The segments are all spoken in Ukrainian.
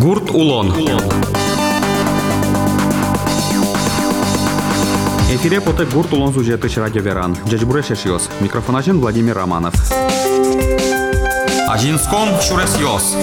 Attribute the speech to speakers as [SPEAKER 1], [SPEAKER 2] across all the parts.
[SPEAKER 1] Гурт Улон. Эфире поте Гурт Улон сюжеты радио Веран. Джаджбуре Шешиос. Микрофон один Владимир Романов. Ажинском Шуресиос.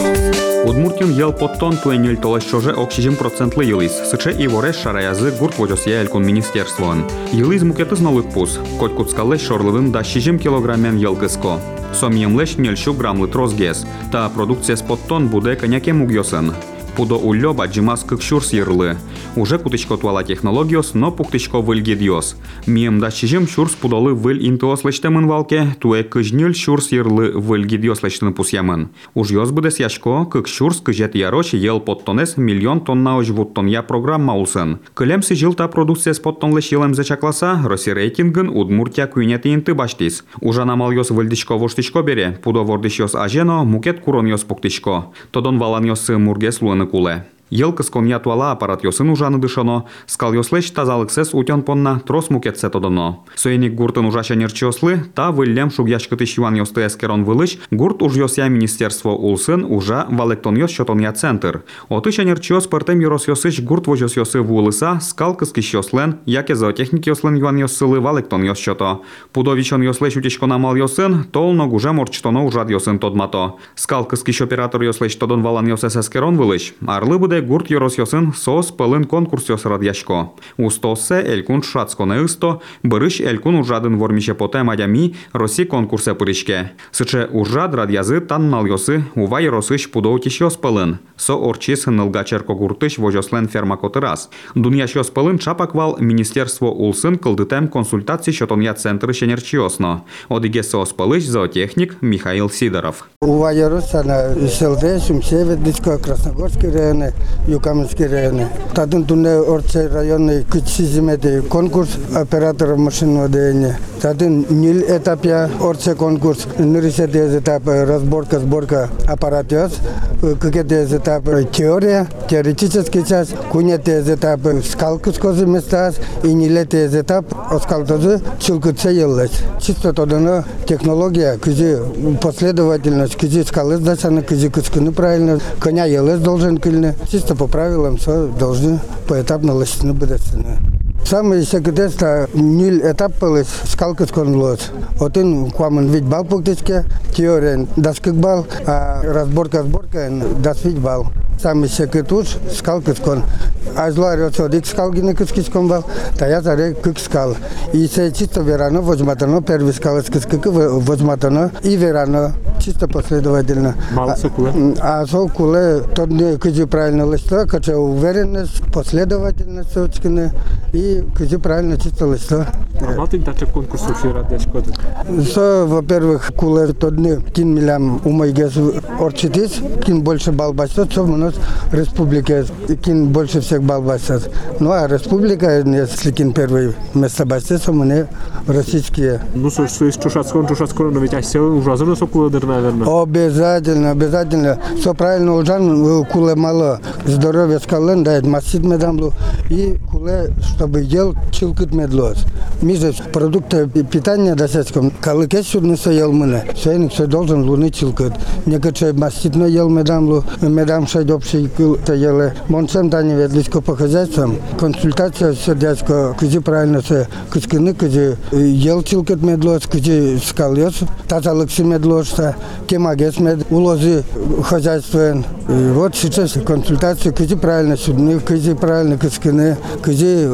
[SPEAKER 1] Удмуртин ел поттон туенюль толаш чоже оксижим процентлы йылис. Сыче и вореш шараязы гурт вожос яелькун министерствон. Йылис мукетыз новых пус. Коть куцкалеш шорлывым да шижим килограммен йылкыско. Сом'ємлеш нільшу грамли трозгес, та продукція з поттон буде коняке мугйосен. Пудо ульоба жимас күкшүрс йырлы. Уже куточко туала технологиос, но пуктычко выльге Мием Миемда шурс пудолы выль интуос лечтемын валке, туэ кыжнюль шурс йырлы выльге диос лечтен пусьямын. Уж ёс яшко, күкшүрс кыжет ярочи ел подтонес миллион тонна уж я программа улсын. Кылем сижилта продукция споттонлы шилем зачакласа, роси рейтингын удмуртия күйнети инты баштис. Ужанамал ёс выльдычко воштичко бере, пудо вордыш ажено, мукет курон ёс пуктычко. Тодон валан ёс мургес куле. Йылкыс коня туала аппарат йосын ужаны дышано, скал йослеч тазалыксес утен понна трос мукетсе тодоно. Соеник гуртын ужача нерчослы, та выллем шугяшкытыш юан йосты эскерон вылыч, гурт уж йосya министерство улсын ужа валектон йос чотонья центр. Отыша нерчос пертем йорос йосыч гурт вожос йосы вулыса, скал кыскиш йослен, яке зоотехник йослен юан йосылы валектон йос чото. Пудовичон йослеч утечко намал йосын, толно гуже морчтоно ужат йосын тодмато. Скал кыскиш оператор йослеч тодон валан йосес эскерон вылыч. Арлы буде гурт йорос йосын сос пылын конкурс йосырат яшко. Устоссе элькун шацко неысто, бырыш элькун ужадын вормиче поте мадями роси конкурсе пырышке. Сыче ужад рад язы таннал йосы ува йоросыш пудоутиш йос пылын. Со орчис нылга черко гуртыш вожослен ферма котырас. Дуньяш йос пылын чапак вал министерство улсын кылдытем консультаций щотонья центры шенерчиосно. Одиге сос пылыш зоотехник Михаил Сидоров.
[SPEAKER 2] Ува Ярусана, СЛД, Сумсевет, Дичко, Красногорский районы, Юкаменский районы. Тадын туне Орце районный кычсизимети конкурс оператора машинного доения. Тадын нил этапя Орце конкурс, нырысе дез этап разборка, сборка аппаратиос, кыке дез этап теория, теоретический часть, куне дез этап скалкыскозы местас, и ниле дез этап оскалтозы чилкытсе еллес. Чисто тодано технология, кызи последовательность, кызи скалы сдачаны, кызи кыскыны правильно, коня елес должен кыльны. Чисто по правилам все должны поэтапно лосины быть. Самый секретарство нил этап пылыс скалкы сконлос. Отын квамын вид бал пуктичке, теория даскык бал, а разборка сборка дасвить бал. Сами се кетуш, скал кискон. А злари од од скал ги некој кыскон бал, та ја заре кык скал. И се чисто верано возматано први скал кыскак возматано и верано чисто последователно.
[SPEAKER 3] Мало се куле.
[SPEAKER 2] А со куле тоа не кажи правилно лесто, каде увереност, последователност очкине и кажи правилно чисто лесто.
[SPEAKER 3] А матин тача конкурс ушира фирадешкото.
[SPEAKER 2] Со во первых куле тоа не кин милям умај гес орчитис, кин больше балбасот, со нас республика, кин больше всех балбастот. Ну а республика, если кин первый место бастет, у меня российские.
[SPEAKER 3] Ну со со из чушацкон чушацкон но ведь асе ужазно со куле дер наверное.
[SPEAKER 2] Обязательно, обязательно. Все правильно ужан, куле мало здоровья скален, дает масит медамлу. И куле, чтобы ел, чилкит медлос. Миже продукты питания досецком. Калы кесур не ел мыне. Сейник все должен луны чилкит. Некачай масит не ел медамлу. Медам do przyjku, to jele mączem danie wiedlisko po хозяйствам. Консультация все дядько, кузи правильно все кускины, кузи елчилкет медлош, кузи скалёс, тазалыксы медлош, кемагес мед, улози хозяйствен. Вот сейчас консультация, кузи правильно судны, кузи правильно кускины, кузи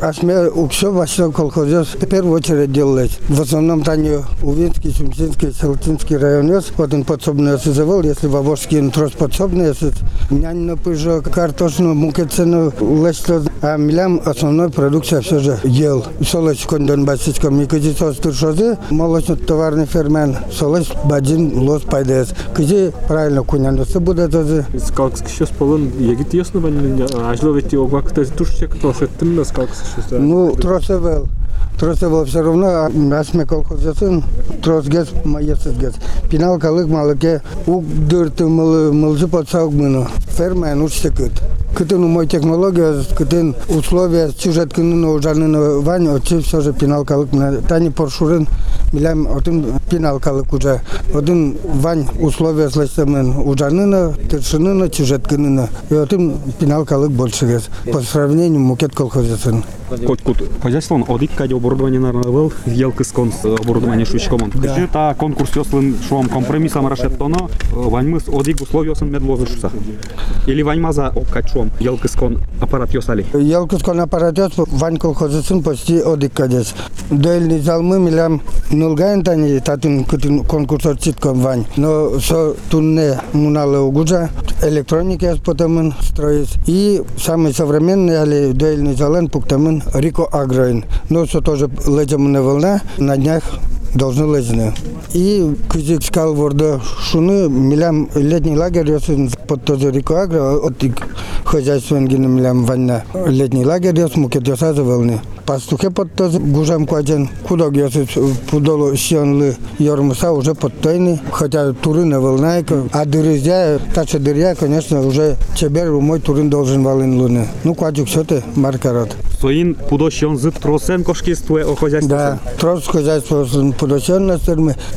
[SPEAKER 2] А сме у все во всем колхозёс в первую очередь делать. В основном тани Увинский, Сумчинский, Селтинский район, вот он подсобный завел, если в Авожский трос подсобный, если нянь на пыжо, картошну, мукецену, лесто. А милям основной продукция все же ел. Солоч кон Донбассичком, Микози сос туршозы, молочно-товарный фермен, солоч баджин лос пайдес. Кызи правильно куняносы будет тоже.
[SPEAKER 3] Скалкс еще спалын егит ясно банин ажло ведь огвак ты тушче кто шеттин на скалкс еще.
[SPEAKER 2] Ну, тросевел. Тросевел все равно, а асме колхозасын, трос гез, маесыз гез. Пинал калык малыке, ук дырты мылы, мылжы подсаук мыну. Фермен учте кыт. Кытын умой технология, кытын условия, сюжет кынын ожанын вань, очи все же пинал калык. Тани поршурын, милям, отын піналкалик уже. Один вань условия слайсамен ужанина, тершинина, чижеткинина. І один піналкалик більше гез. По сравнению мукет колхозесын.
[SPEAKER 1] Котькут хозяйствон одик кади оборудование нарвал елки скон оборудование шучком.
[SPEAKER 2] Да.
[SPEAKER 1] Кажи та конкурс ёслын шуам компромиссам решеттоно ваньмыс одик условиосын медлозы шуса. Или ваньмаза оккачом елки скон аппарат ёсали.
[SPEAKER 2] Ялкускон аппаратес вань колхозесын почти одик кадес. Дуэльный залмы милям нулгайн тани татун кутун конкурсор читком вань. Но со тунне муналы угуджа электроники потомын строить. И самый современный али дуэльный зален пуктамын Рико Агроин. Но со тоже ледямная волна на днях должны лезны. И кызык скал ворда шуны милям летний лагерь ясын под тоже Рико Агро от хозяйствен гина милям ванна летний лагерь яс мукет ясазы волны. Пастухе под тоже гужам кваджен куда ясы пудоло сионлы йормуса уже под тойны, хотя турына волнайка, а дырызя, тача дыря, конечно, уже чебер мой турын должен валын луны. Ну, кваджук все ты, маркарот.
[SPEAKER 1] Соин пудощон зыт тросен кошкиствуе о хозяйство.
[SPEAKER 2] Да, трос хозяйство producción no,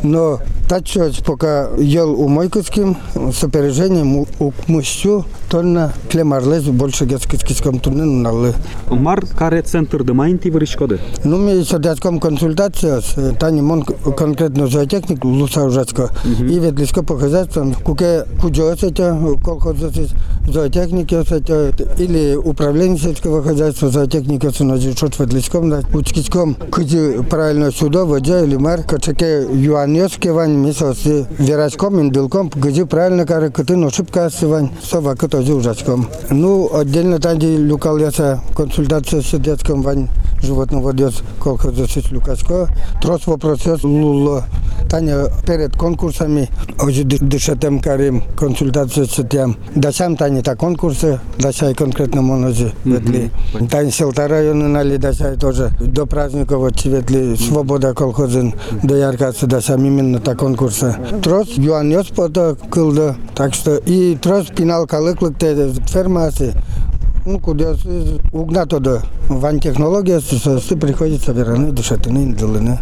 [SPEAKER 2] no но тачо пока ел у мойковским с опережением у, у мыщу, то на клемарлез больше гескиском тунен налы.
[SPEAKER 1] Мар каре центр дымайнти вырышкоды.
[SPEAKER 2] Ну, ми с дядьком консультация с Тани Мон конкретно зоотехник Луса Ужацко и ветлиско по хозяйствам, куке куджо это колхоз зоотехники это или управление сельского хозяйства зоотехника с ножи шот ветлиском да учкиском куди правильно сюда водя или мар качаке юаньёске вань мисос верачком индылком где правильно кары кыты ошибка сывань сова кыто ужачком. Ну, отдельно там где люкал яса консультация с детском вань животноводец колхоза с Люкаско. Трос вопросес луло. тања перед конкурсами, оќе дишетем карим, консултација со тем, да сам тање та конкурсе да се конкретно монози, ветли. Тање селта рајони, нали, да сај тоже до празников, ветли, свобода колхозен, до јаркаца, да сам именно та конкурса. Трос, Јоан Јоспота, кылда, така што и трос пинал калыклыкте, фермаси, куда угнато да ван технологија се се приходи собиране душата не делена.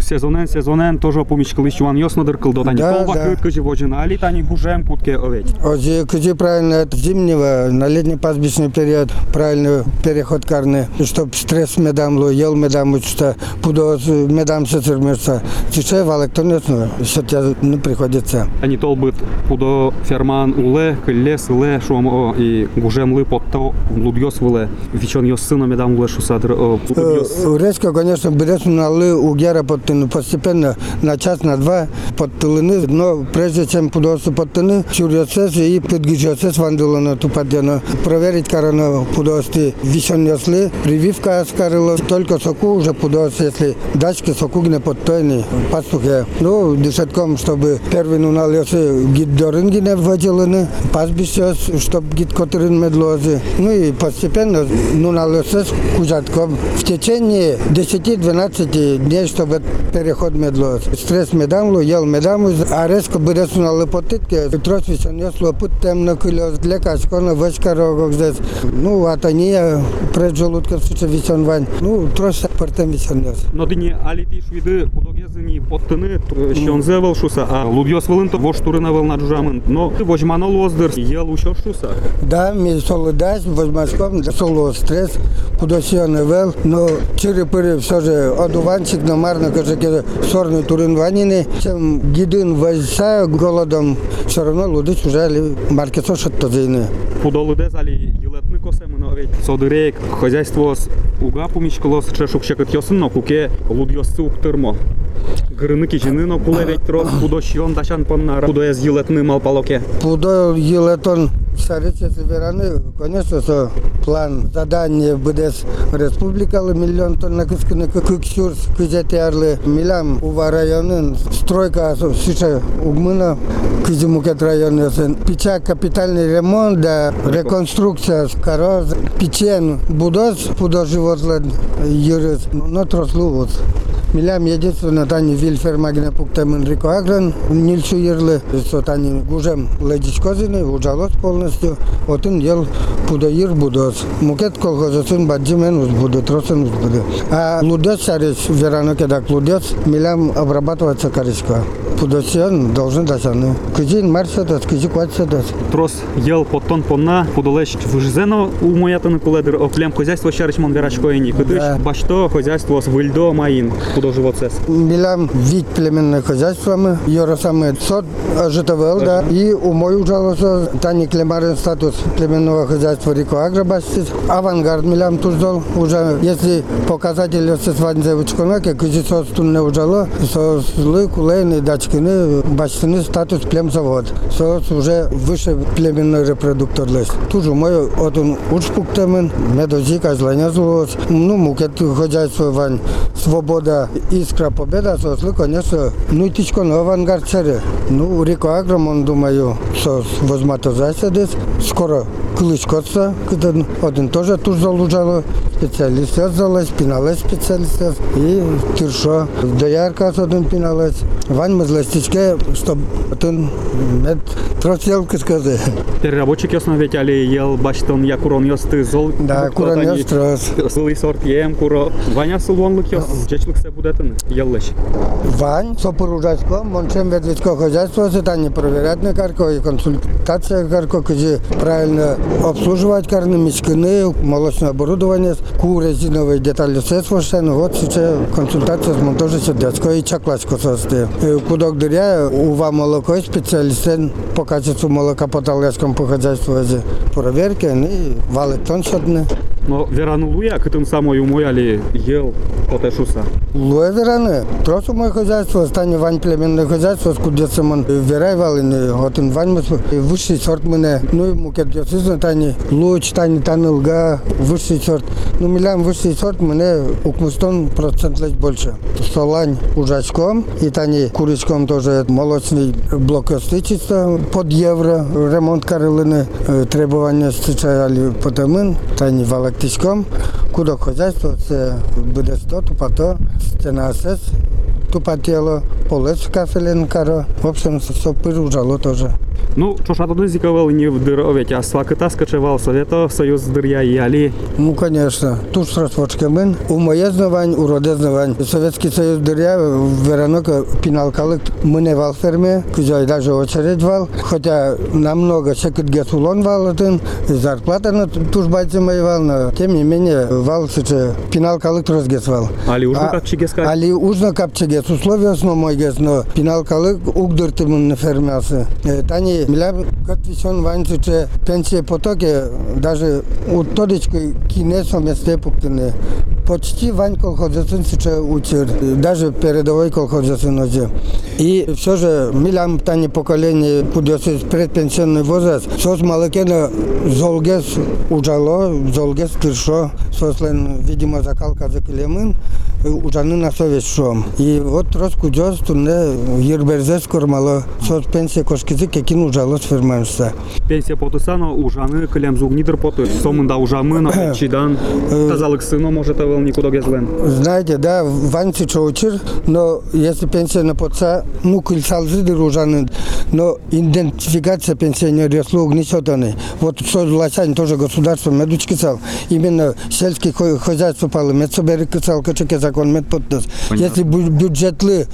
[SPEAKER 1] Сезонен сезонен тоже помичкали юан ёсно дыркал до тани.
[SPEAKER 2] Да,
[SPEAKER 1] Толва
[SPEAKER 2] да.
[SPEAKER 1] кытка живожин, али тани гужем кутке овеч.
[SPEAKER 2] Ози, где правильно это зимнего на летний пастбищный период правильный переход карны, чтоб стресс медамло, ел медам, что пудос медам се цермерса. Сейчас валек то нет, сейчас не приходится.
[SPEAKER 1] Они толбыт пудо ферман уле, кылле, сыле, шуам о, и гужем лы потто, лудьос выле. Вичон ёс сына медам ле шусадыр, о, лудьос.
[SPEAKER 2] Резко, конечно, берешь на лы у гера под тыны, постепенно на час, на два под тылыны, но прежде чем пудосу под тыны, чурьёцес и подгижёцес вандылына тупадяно. Проверить карана пудости вишен ясли, прививка аскарыла, только соку уже пудос, если дачки соку не под тойны, пастухе. Ну, десятком, чтобы первый нунал ясы гид дорынги не вводилыны, пастбище, чтобы гид которын медлозы. Ну и постепенно нунал ясы кужатком. В течение 10-12 дней, чтобы переход медло. Стрес медамлу, ел медаму, а резко буде на лепотитки, трос несло, пут темно кульоз, для качкона весь рогок здесь. Ну, атонія, пред желудка суча вісонвань. Ну, трос пертем вісонес.
[SPEAKER 1] Но дыни али ти швиды пудогезыни поттыны, щон зевел шуса, а лудьос вылын то вош турына выл на джужамын. Но вожмано лоздыр, ел ушо шуса.
[SPEAKER 2] Да, ми солидась, возьмачком, соло стрес, подосіяне вел, но чири-пири все же одуванчик, но марно каже, ке сорний турин ваніни, чим гідин вайса голодом, все равно лудить уже али маркето шаттозини.
[SPEAKER 1] Пудолыдез али елетны косемын овет. Содырек хозяйство с уга помичкалос, чешук шекет ёсын, но куке лудьоссы уктырмо. Гырыны кичины, но куле ведь трос пудощион дашан поннара. Пудоез елетны малпалоке.
[SPEAKER 2] Пудо елетон Стариce Севераны, конечно, со план задание БДС республика миллион тонн на кыскыны кыксюрс кызете арлы милям ува районын стройка сиша угмына Кызымукет районы пича капитальный ремонт да реконструкция короз печен будос пудо животлы юрис но трослу вот Милям единственно тани вил фермагина пуктамын Рико Агран, Нильшу Ирлы, со тани гужем ледичкозины, ужалос полностью, отын ел пудоир будос. Мукет колхозосын баджимен уз буду, тросын уз буду. А лудес шариш, верано кедак лудес, милям обрабатываться коричка. Пудосион должен дасаны. Кызин марсадас, кызик ватсадас.
[SPEAKER 1] Трос єл потон понна, подолещ вжизено у моятини коледер оклем хозяйство шарич мон верачкоїні. Кудиш
[SPEAKER 2] Да.
[SPEAKER 1] башто хозяйство з вильдо маїн, кудо живоцес.
[SPEAKER 2] Милям вид племенное хозяйство мы, Йоросамы сот ожитовал, да, и у мой ужалося тани клемарен статус племенного хозяйства Рико Агробастис. Авангард милям туздол, уже если показатели со свадьбы кызисос тунне ужало, со злы кулейны дачкины, бачтины статус племзавод. Сос уже выше племенной репродуктор лес. Тужу мой отун учпуктемен, медозик, азланя злос, ну мукет хозяйство вань, свобода, искра победа со сликање со нуитичко на гарцере. Ну, реко агромон, думају со возмато заседес, скоро Клишкоца, каде оден тоже туш залужало, специалист залез, пиналес специалист, и тиршо, доярка один пиналес. Вань мы зластичке, чтоб один мед троселки сказать.
[SPEAKER 1] Переработчик ясно ведь али єл баштон я курон йости зол.
[SPEAKER 2] Да, курон йост трос.
[SPEAKER 1] Злий сорт єм куро. Ваня сулвонлик йос. Джечлик се будетин. Єллеш.
[SPEAKER 2] Вань, сопоружацько, мончем ведвицько хозяйство, не проверять на карко, і консультація карко, коли правильно обслуживать карни, міськини, молочне оборудование, ку резиновые деталі ну вот сейчас консультація з монтажу і чаклачко сости. Кудок дыря, ува молоко, специалист по качеству молока по талецькому по хозяйству, проверки, ну і валить тон щодне.
[SPEAKER 1] Но верану луя, китим самою мой али єл потешуса.
[SPEAKER 2] Луе вераны. Тросу мое хозяйство, стане вань племенное хозяйство, скуда самон верай валины, отын вань мы высший сорт мене. Ну и мукет десизна тани луч, тани тани лга, высший сорт. Ну милям высший сорт мене укмустон процент лечь больше. Солань ужачком и тани куричком тоже молочный блок остычества под евро, ремонт карылыны, э, требования стычали потомын, тани валактичком. Куда хозяйство, це буде 100, тупато, стена сес, тупотело, полец кафелен каро. В общем, все пыружало тоже.
[SPEAKER 1] Ну, що ж а туди зіковали не в дировить, а свакита скачевал совето союз дыря і али.
[SPEAKER 2] Ну, конечно, тут с распочками. У моє знавань, у роде знавань. Советский Союз дыря, веранока пиналкалык мне вал ферме, кузой даже очередь вал. Хотя намного секет гесулон вал один, зарплата на туж байце моей вал, но тем не менее вал сыче пиналкалык розгес вал.
[SPEAKER 1] Али уже
[SPEAKER 2] А-
[SPEAKER 1] как чигеска.
[SPEAKER 2] Али ужно капчегес условия основной гес, но пиналкалык угдыртымын на фермясы. Тани миля катвишон ванчу че пенсия потоке даже у тодичкой кинесо месте пуктыны. Почти вань колхозасын сыче учер, даже передовой колхозасын озе. И все же милям тани поколение кудесы предпенсионный возраст, сос малакена золгес ужало, золгес киршо, сослен, видимо, закалка за килемын, ужаны на совесть шом. И вот раскудёс туне ерберзес кормало, сос пенсия кошкизы кекин ужало с ферманшта.
[SPEAKER 1] Пенсія потисано, ужани, килем зуг нідер поти. Сомында ужами, на чидан. Тазалик сино, може, делал никуда без вен.
[SPEAKER 2] Знаете, да, ванчи чоучир, но если пенсия на поца, мукуль ну, салзиды ружаны, но идентификация пенсионеров и услуг не считаны. Вот создал Лосянь тоже государство медучки цел. Именно сельские хозяйства палы, медсоберы кицал, качеке закон
[SPEAKER 1] медподнос
[SPEAKER 2] Если бюджетлы,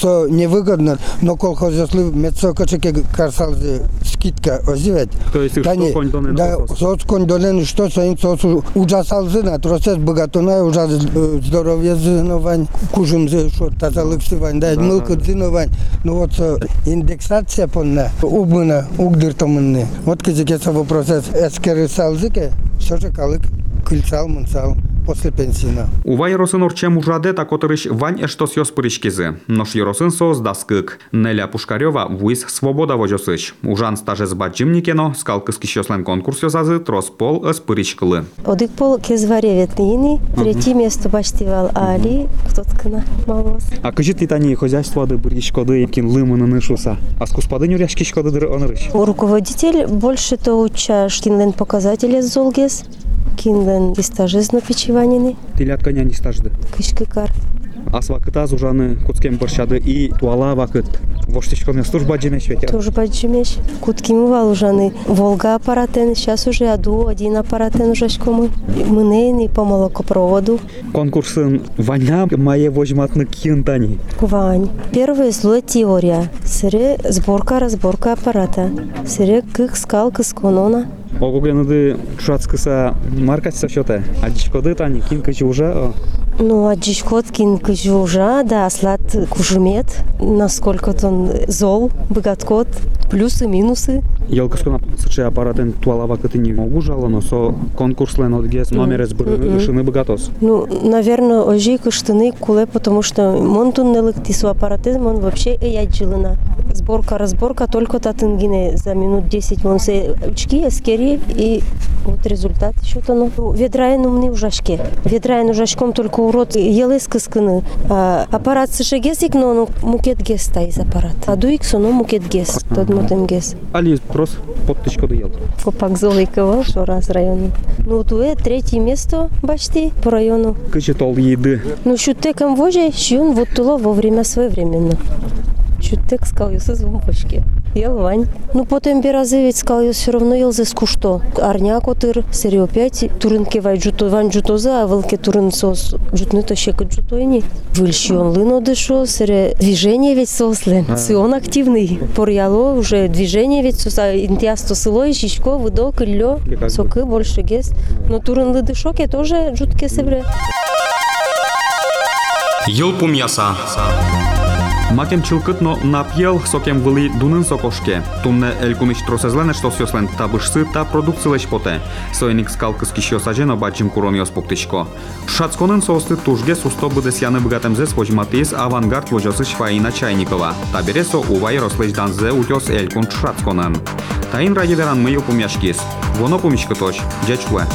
[SPEAKER 2] то э, невыгодно, но колхозяслы медсокачеке карсалзы скидка озивет.
[SPEAKER 1] То есть что конь донен?
[SPEAKER 2] Да, соц конь донен, что соин соц ужасалзы на, тросес богатонай ужас э, здоровье зыновань, кужим зе, что тазалык сывань, да, мылка зыновань. Ну вот со, индексация понна, убына, угдыртомынны. Вот кизикеса вопросес, эскеры салзыке, все же калык, кыльсал, мынсал, после пенсина.
[SPEAKER 1] Ува яросин орчем ужаде та которыш вань эштос йос пырышкизы. Нош яросин соз даскык. Неля Пушкарева вуис свобода вожосыч. Ужан стаже збаджимникено, скалкыски щослен конкурс йозазы, трос пол эс пырышкылы.
[SPEAKER 4] Одик пол кезваревет нини, третье место почтивал Али, кто ткана малос.
[SPEAKER 1] А кажіть ти тані хозяйство де бурі шкоди, якін лимини не шуса. А з господиню ряшки шкоди дир онриш.
[SPEAKER 4] Руководитель больше то уча кинлен показатели золгес, Кинлен дистажизно печеванины,
[SPEAKER 1] Ти коня няні стажди.
[SPEAKER 4] кишкикар.
[SPEAKER 1] ас вакыта зужаны куцкем борщады и туала вакыт. Воштичкон служба джимеш ветер.
[SPEAKER 4] Тоже баджимеш. Кутким валужаны. Волга апаратен. Сейчас уже аду один апаратен уже шкомы. Мынейный по молокопроводу.
[SPEAKER 1] Конкурсын ваня мае возьматны киентани.
[SPEAKER 4] Вань. Первая зло теория. Сыре сборка, разборка аппарата. Сыре кык скал кысконона.
[SPEAKER 1] Огогенады чуацкыса маркать сочета. А дичкоды тани кин кычы уже
[SPEAKER 4] Ну, а Джичкоткин кыжужа, да, слад кужумет, насколько он зол, богаткот, плюсы, минусы.
[SPEAKER 1] Елкаскона сычы аппаратен туала вакыты не могу жало, но со конкурслен одгес номер сбрыны шины богатос.
[SPEAKER 4] Ну, наверное, ожи кыштыны куле, потому что монтун не лыктису аппараты, он вообще и джилына. Сборка, разборка только татынгине за минут 10 вон се очки, эскери и вот результат что-то ну. Ведраен умный ужашке. Ведраен ужашком только урод елес кыскыны. А, аппарат сышегесик, но он мукет гес из аппарат. А дуик соно мукет гес. Тот мотем гес.
[SPEAKER 1] Али прос подтычкоды ел.
[SPEAKER 4] Копак Золикова, что раз району. Ну, туе третье место почти по району.
[SPEAKER 1] Кычы тол еды.
[SPEAKER 4] Ну, шутеком воже, он вот туло вовремя своевременно. Шутек сказал, юсы з бомбочки. Ел. Ну, потім біразивець сказав, я все равно ел за скушто. Арня котир, сері опять, туринки вай джуто, вань джутоза, а велике турин сос, джутни то ще кот джутойні. Вильші он лино дешо, сері движення від сослен. Сион активний. Пор'яло уже движення від соса, інтясто село, і шишко, видо, кильо, соки, більше гес. Но турин лидишоке теж джутке севре.
[SPEAKER 1] Йыл пумяса. Макем чылкытно напьел сокем вылы дунын сокошке. Тумне элькуныш тросезлене что сёслен табышсы та продукцилеш поте. Соеник скалкыс кишио сажено бачим курон йоспуктышко. Шацконын соосты тужге сусто быдес яны быгатемзе свожматис авангард вожосы Шваина Чайникова. Табересо увай рослеш данзе утёс элькун шацконын. Таин ради веран мы пумяшкис. Воно пумишкы точ. Джечле.